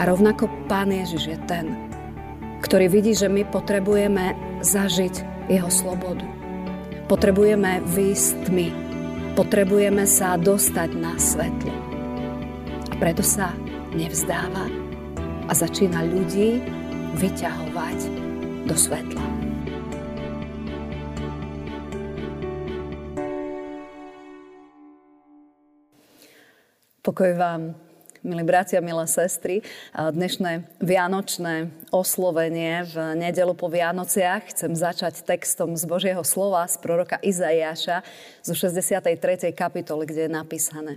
A rovnako Pán Ježiš je ten, ktorý vidí, že my potrebujeme zažiť jeho slobodu. Potrebujeme výjsť tmy. Potrebujeme sa dostať na svetlo. A preto sa nevzdáva a začína ľudí vyťahovať do svetla. Pokoj vám, milí bratia, milé sestry. Dnešné vianočné oslovenie v nedelu po Vianociach chcem začať textom z Božieho slova z proroka Izaiáša zo 63. kapitoly, kde je napísané.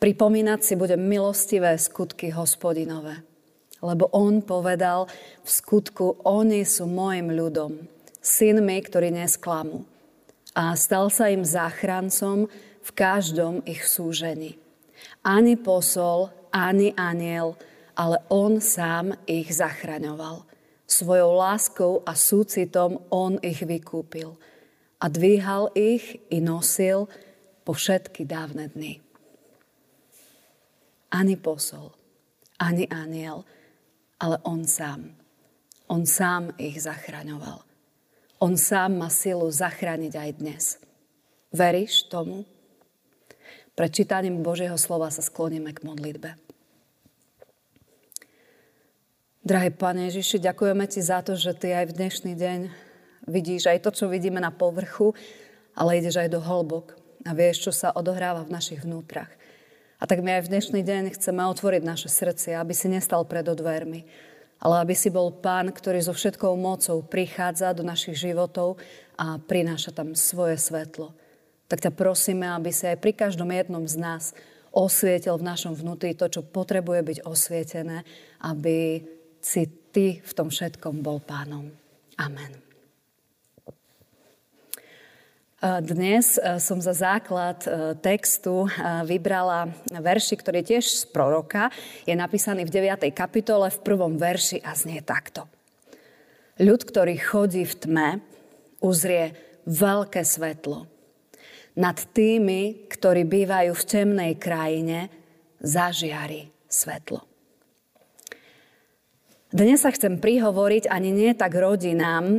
Pripomínať si budem milostivé skutky hospodinové, lebo on povedal, v skutku oni sú môjim ľudom, synmi, ktorí nesklamú. A stal sa im záchrancom v každom ich súžení. Ani posol, ani aniel, ale on sám ich zachraňoval. Svojou láskou a súcitom on ich vykúpil a dvíhal ich i nosil po všetky dávne dny. Ani posol, ani aniel, ale on sám. On sám ich zachraňoval. On sám má silu zachrániť aj dnes. Veríš tomu? Pred čítaním Božieho slova sa skloníme k modlitbe. Drahý Pane Ježiši, ďakujeme Ti za to, že Ty aj v dnešný deň vidíš aj to, čo vidíme na povrchu, ale ideš aj do hĺbok a vieš, čo sa odohráva v našich vnútrach. A tak my aj v dnešný deň chceme otvoriť naše srdcia, aby si nestal pred dvermi, ale aby si bol Pán, ktorý so všetkou mocou prichádza do našich životov a prináša tam svoje svetlo tak ťa prosíme, aby si aj pri každom jednom z nás osvietil v našom vnútri to, čo potrebuje byť osvietené, aby si ty v tom všetkom bol pánom. Amen. Dnes e, som za základ e, textu e, vybrala verši, ktorý tiež z proroka. Je napísaný v 9. kapitole v prvom verši a znie takto. Ľud, ktorý chodí v tme, uzrie veľké svetlo nad tými, ktorí bývajú v temnej krajine, zažiari svetlo. Dnes sa chcem prihovoriť ani nie tak rodinám,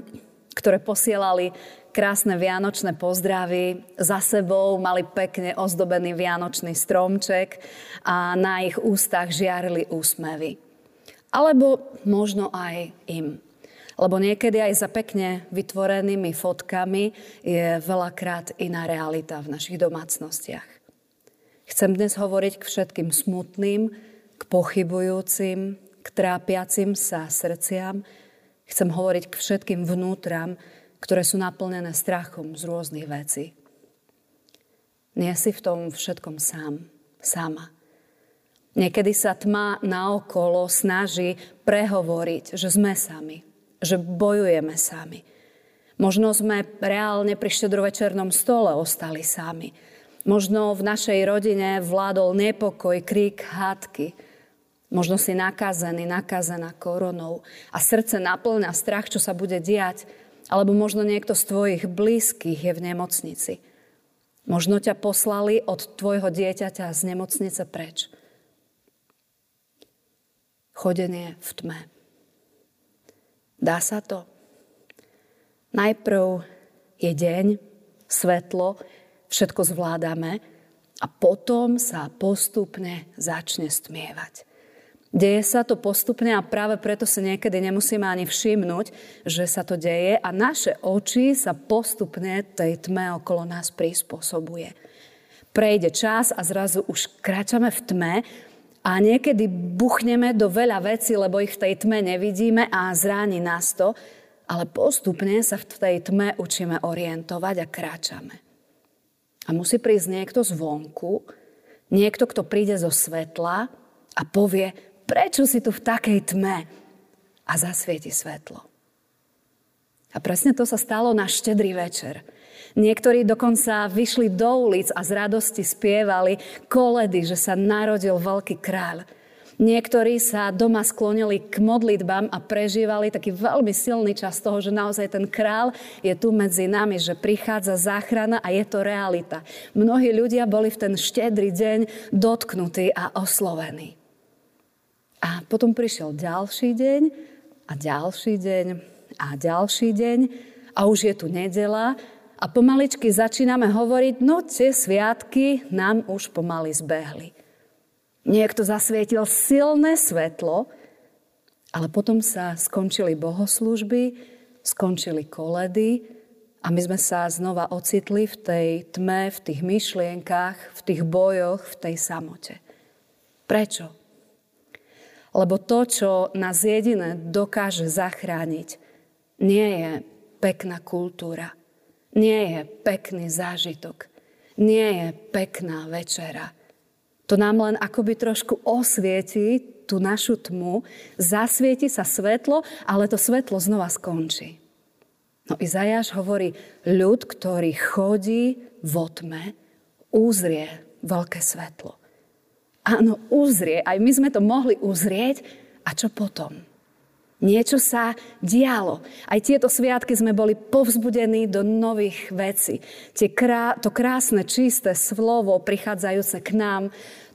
ktoré posielali krásne vianočné pozdravy, za sebou mali pekne ozdobený vianočný stromček a na ich ústach žiarili úsmevy. Alebo možno aj im. Lebo niekedy aj za pekne vytvorenými fotkami je veľakrát iná realita v našich domácnostiach. Chcem dnes hovoriť k všetkým smutným, k pochybujúcim, k trápiacim sa srdciam. Chcem hovoriť k všetkým vnútram, ktoré sú naplnené strachom z rôznych vecí. Nie si v tom všetkom sám, sama. Niekedy sa tma naokolo snaží prehovoriť, že sme sami, že bojujeme sami. Možno sme reálne pri štedrovečernom stole ostali sami. Možno v našej rodine vládol nepokoj, krík, hádky. Možno si nakazený, nakazená koronou a srdce naplňa strach, čo sa bude diať. Alebo možno niekto z tvojich blízkych je v nemocnici. Možno ťa poslali od tvojho dieťaťa z nemocnice preč. Chodenie v tme. Dá sa to? Najprv je deň, svetlo, všetko zvládame a potom sa postupne začne stmievať. Deje sa to postupne a práve preto si niekedy nemusíme ani všimnúť, že sa to deje a naše oči sa postupne tej tme okolo nás prispôsobuje. Prejde čas a zrazu už kráčame v tme a niekedy buchneme do veľa vecí, lebo ich v tej tme nevidíme a zráni nás to, ale postupne sa v tej tme učíme orientovať a kráčame. A musí prísť niekto zvonku, niekto, kto príde zo svetla a povie, prečo si tu v takej tme a zasvieti svetlo. A presne to sa stalo na štedrý večer. Niektorí dokonca vyšli do ulic a z radosti spievali koledy, že sa narodil veľký kráľ. Niektorí sa doma sklonili k modlitbám a prežívali taký veľmi silný čas toho, že naozaj ten král je tu medzi nami, že prichádza záchrana a je to realita. Mnohí ľudia boli v ten štedrý deň dotknutí a oslovení. A potom prišiel ďalší deň a ďalší deň a ďalší deň a už je tu nedela a pomaličky začíname hovoriť, no tie sviatky nám už pomaly zbehli. Niekto zasvietil silné svetlo, ale potom sa skončili bohoslužby, skončili koledy a my sme sa znova ocitli v tej tme, v tých myšlienkach, v tých bojoch, v tej samote. Prečo? Lebo to, čo nás jediné dokáže zachrániť, nie je pekná kultúra, nie je pekný zážitok, nie je pekná večera. To nám len akoby trošku osvieti tú našu tmu, zasvieti sa svetlo, ale to svetlo znova skončí. No Izajáš hovorí, ľud, ktorý chodí vo tme, uzrie veľké svetlo. Áno, uzrie, aj my sme to mohli uzrieť. A čo potom? Niečo sa dialo. Aj tieto sviatky sme boli povzbudení do nových vecí. Tie krá, to krásne, čisté slovo prichádzajúce k nám,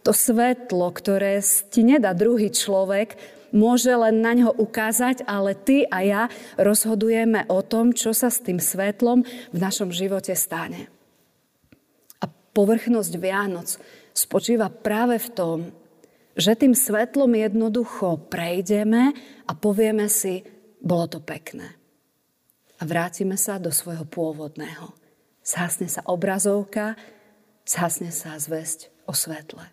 to svetlo, ktoré ti nedá druhý človek, môže len na ňo ukázať, ale ty a ja rozhodujeme o tom, čo sa s tým svetlom v našom živote stane. A povrchnosť Vianoc spočíva práve v tom, že tým svetlom jednoducho prejdeme a povieme si, bolo to pekné. A vrátime sa do svojho pôvodného. Zhasne sa obrazovka, zhasne sa zväzť o svetle.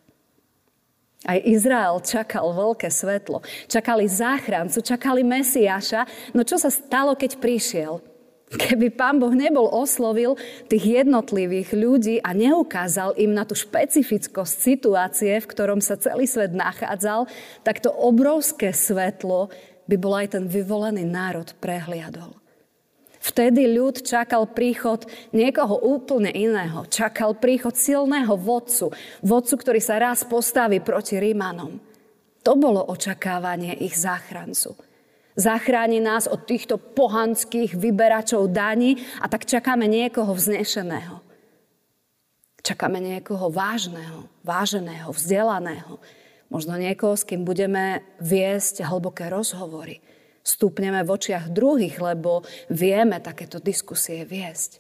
Aj Izrael čakal veľké svetlo. Čakali záchrancu, čakali Mesiáša. No čo sa stalo, keď prišiel? Keby pán Boh nebol oslovil tých jednotlivých ľudí a neukázal im na tú špecifickosť situácie, v ktorom sa celý svet nachádzal, tak to obrovské svetlo by bol aj ten vyvolený národ prehliadol. Vtedy ľud čakal príchod niekoho úplne iného. Čakal príchod silného vodcu. Vodcu, ktorý sa raz postaví proti Rímanom. To bolo očakávanie ich záchrancu. Zachráni nás od týchto pohanských vyberačov daní a tak čakáme niekoho vznešeného. Čakáme niekoho vážneho, váženého, vzdelaného. Možno niekoho, s kým budeme viesť hlboké rozhovory. Stúpneme v očiach druhých, lebo vieme takéto diskusie viesť.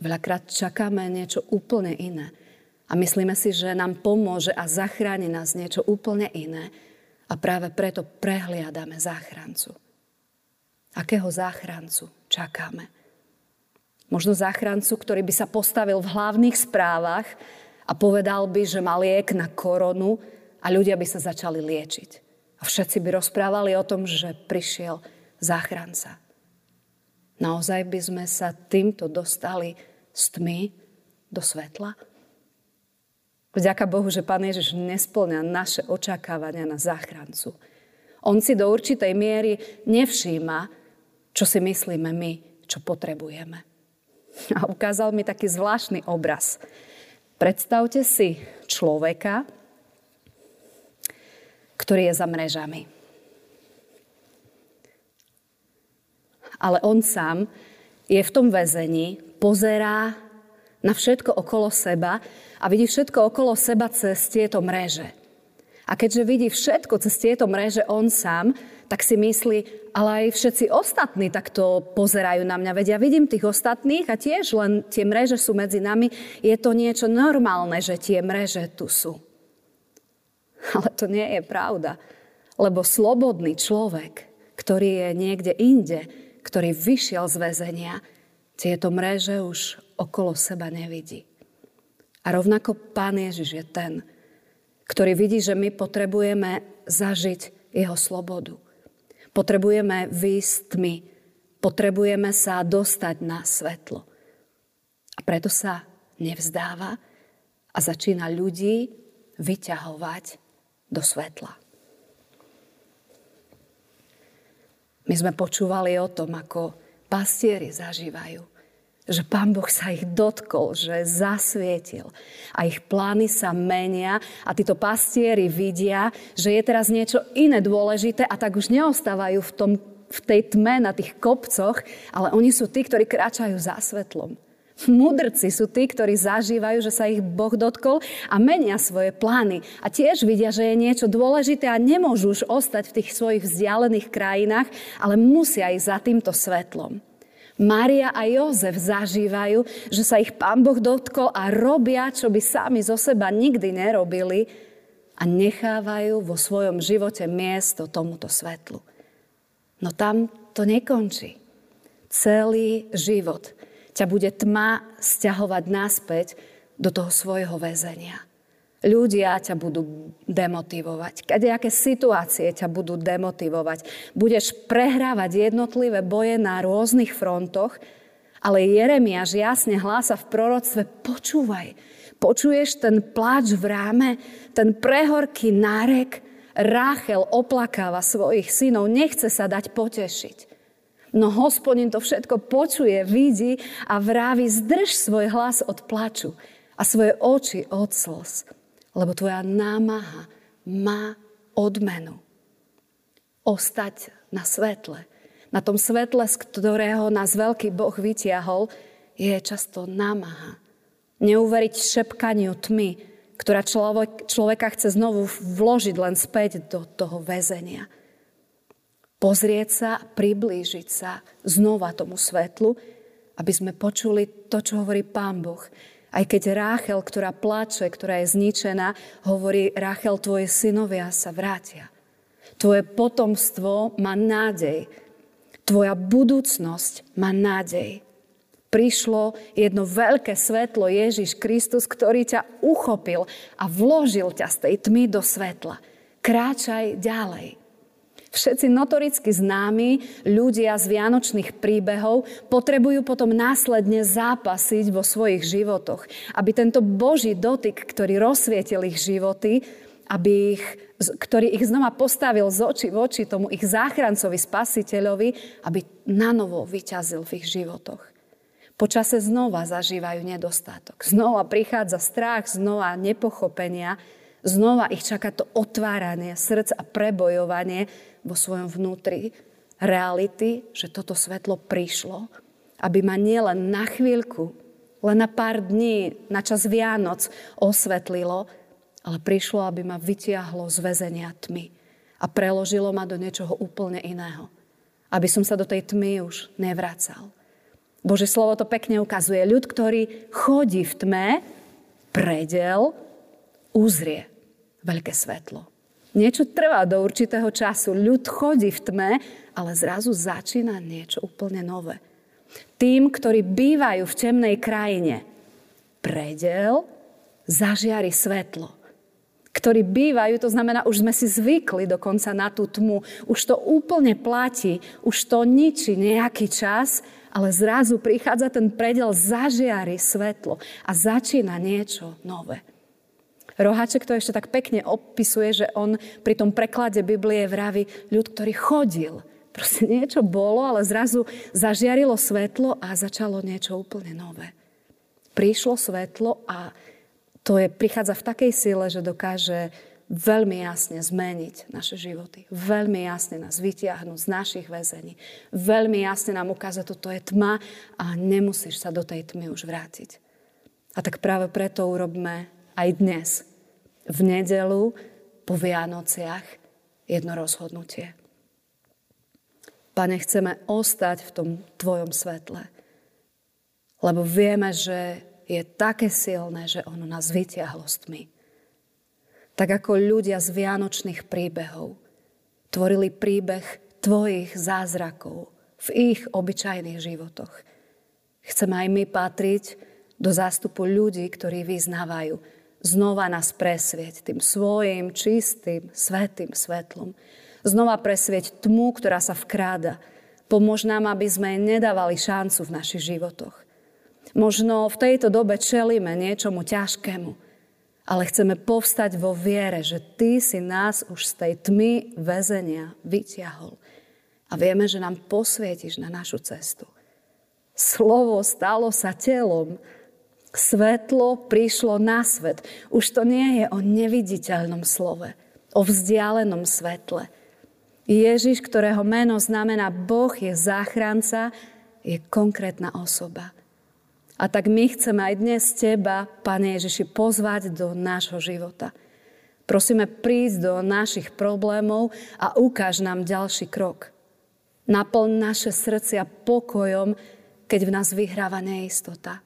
Veľakrát čakáme niečo úplne iné. A myslíme si, že nám pomôže a zachráni nás niečo úplne iné, a práve preto prehliadame záchrancu. Akého záchrancu čakáme? Možno záchrancu, ktorý by sa postavil v hlavných správach a povedal by, že má liek na koronu a ľudia by sa začali liečiť. A všetci by rozprávali o tom, že prišiel záchranca. Naozaj by sme sa týmto dostali z tmy do svetla? Vďaka Bohu, že Pán Ježiš nesplňa naše očakávania na záchrancu. On si do určitej miery nevšíma, čo si myslíme my, čo potrebujeme. A ukázal mi taký zvláštny obraz. Predstavte si človeka, ktorý je za mrežami. Ale on sám je v tom väzení, pozerá na všetko okolo seba a vidí všetko okolo seba cez tieto mreže. A keďže vidí všetko cez tieto mreže on sám, tak si myslí, ale aj všetci ostatní takto pozerajú na mňa. Vedia, vidím tých ostatných a tiež len tie mreže sú medzi nami. Je to niečo normálne, že tie mreže tu sú. Ale to nie je pravda. Lebo slobodný človek, ktorý je niekde inde, ktorý vyšiel z väzenia, tieto mreže už okolo seba nevidí. A rovnako Pán Ježiš je ten, ktorý vidí, že my potrebujeme zažiť jeho slobodu. Potrebujeme výjsť tmy. Potrebujeme sa dostať na svetlo. A preto sa nevzdáva a začína ľudí vyťahovať do svetla. My sme počúvali o tom, ako pastieri zažívajú že Pán Boh sa ich dotkol, že zasvietil a ich plány sa menia a títo pastieri vidia, že je teraz niečo iné dôležité a tak už neostávajú v, tom, v tej tme na tých kopcoch, ale oni sú tí, ktorí kráčajú za svetlom. Mudrci sú tí, ktorí zažívajú, že sa ich Boh dotkol a menia svoje plány. A tiež vidia, že je niečo dôležité a nemôžu už ostať v tých svojich vzdialených krajinách, ale musia ísť za týmto svetlom. Mária a Jozef zažívajú, že sa ich pán Boh dotkol a robia, čo by sami zo seba nikdy nerobili a nechávajú vo svojom živote miesto tomuto svetlu. No tam to nekončí. Celý život ťa bude tma stiahovať naspäť do toho svojho väzenia. Ľudia ťa budú demotivovať. Kadejaké situácie ťa budú demotivovať. Budeš prehrávať jednotlivé boje na rôznych frontoch, ale Jeremiáš jasne hlása v proroctve, počúvaj, počuješ ten pláč v ráme, ten prehorký nárek, Ráchel oplakáva svojich synov, nechce sa dať potešiť. No hospodin to všetko počuje, vidí a vraví, zdrž svoj hlas od plaču a svoje oči od slz, lebo tvoja námaha má odmenu. Ostať na svetle. Na tom svetle, z ktorého nás veľký Boh vytiahol, je často námaha. Neuveriť šepkaniu tmy, ktorá človek, človeka chce znovu vložiť len späť do toho väzenia pozrieť sa, priblížiť sa znova tomu svetlu, aby sme počuli to, čo hovorí Pán Boh. Aj keď Ráchel, ktorá plače, ktorá je zničená, hovorí, Ráchel, tvoje synovia sa vrátia. Tvoje potomstvo má nádej. Tvoja budúcnosť má nádej. Prišlo jedno veľké svetlo Ježiš Kristus, ktorý ťa uchopil a vložil ťa z tej tmy do svetla. Kráčaj ďalej. Všetci notoricky známi ľudia z vianočných príbehov potrebujú potom následne zápasiť vo svojich životoch, aby tento Boží dotyk, ktorý rozsvietil ich životy, aby ich, ktorý ich znova postavil z očí v oči tomu ich záchrancovi, spasiteľovi, aby nanovo vyťazil v ich životoch. Počase znova zažívajú nedostatok. Znova prichádza strach, znova nepochopenia, znova ich čaká to otváranie srdc a prebojovanie vo svojom vnútri reality, že toto svetlo prišlo, aby ma nielen na chvíľku, len na pár dní, na čas Vianoc osvetlilo, ale prišlo, aby ma vytiahlo z väzenia tmy a preložilo ma do niečoho úplne iného. Aby som sa do tej tmy už nevracal. Bože slovo to pekne ukazuje. Ľud, ktorý chodí v tme, predel, uzrie veľké svetlo. Niečo trvá do určitého času. Ľud chodí v tme, ale zrazu začína niečo úplne nové. Tým, ktorí bývajú v temnej krajine, predel zažiari svetlo. Ktorí bývajú, to znamená, už sme si zvykli dokonca na tú tmu. Už to úplne platí, už to ničí nejaký čas, ale zrazu prichádza ten predel, zažiari svetlo a začína niečo nové. Roháček to ešte tak pekne opisuje, že on pri tom preklade Biblie vraví ľud, ktorý chodil. Proste niečo bolo, ale zrazu zažiarilo svetlo a začalo niečo úplne nové. Prišlo svetlo a to je, prichádza v takej sile, že dokáže veľmi jasne zmeniť naše životy. Veľmi jasne nás vytiahnuť z našich väzení. Veľmi jasne nám ukázať, toto je tma a nemusíš sa do tej tmy už vrátiť. A tak práve preto urobme aj dnes, v nedelu, po Vianociach, jedno rozhodnutie. Pane, chceme ostať v tom Tvojom svetle, lebo vieme, že je také silné, že ono nás vyťahlo s tmy. Tak ako ľudia z vianočných príbehov tvorili príbeh Tvojich zázrakov v ich obyčajných životoch. Chceme aj my patriť do zástupu ľudí, ktorí vyznávajú, znova nás presvieť tým svojim čistým, svetým svetlom. Znova presvieť tmu, ktorá sa vkráda. Pomôž nám, aby sme nedávali šancu v našich životoch. Možno v tejto dobe čelíme niečomu ťažkému, ale chceme povstať vo viere, že Ty si nás už z tej tmy väzenia vyťahol. A vieme, že nám posvietiš na našu cestu. Slovo stalo sa telom, Svetlo prišlo na svet. Už to nie je o neviditeľnom slove, o vzdialenom svetle. Ježiš, ktorého meno znamená Boh je záchranca, je konkrétna osoba. A tak my chceme aj dnes Teba, Pane Ježiši, pozvať do nášho života. Prosíme prísť do našich problémov a ukáž nám ďalší krok. Naplň naše srdcia pokojom, keď v nás vyhráva neistota.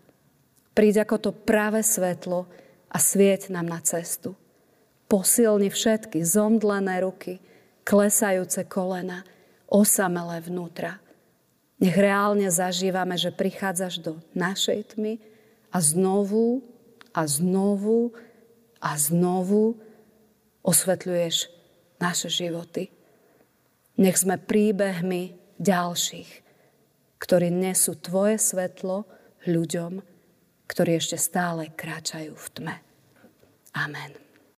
Príď ako to práve svetlo a svieť nám na cestu. Posilni všetky zomdlené ruky, klesajúce kolena, osamelé vnútra. Nech reálne zažívame, že prichádzaš do našej tmy a znovu a znovu a znovu osvetľuješ naše životy. Nech sme príbehmi ďalších, ktorí nesú Tvoje svetlo ľuďom, ktorí ešte stále kráčajú v tme. Amen.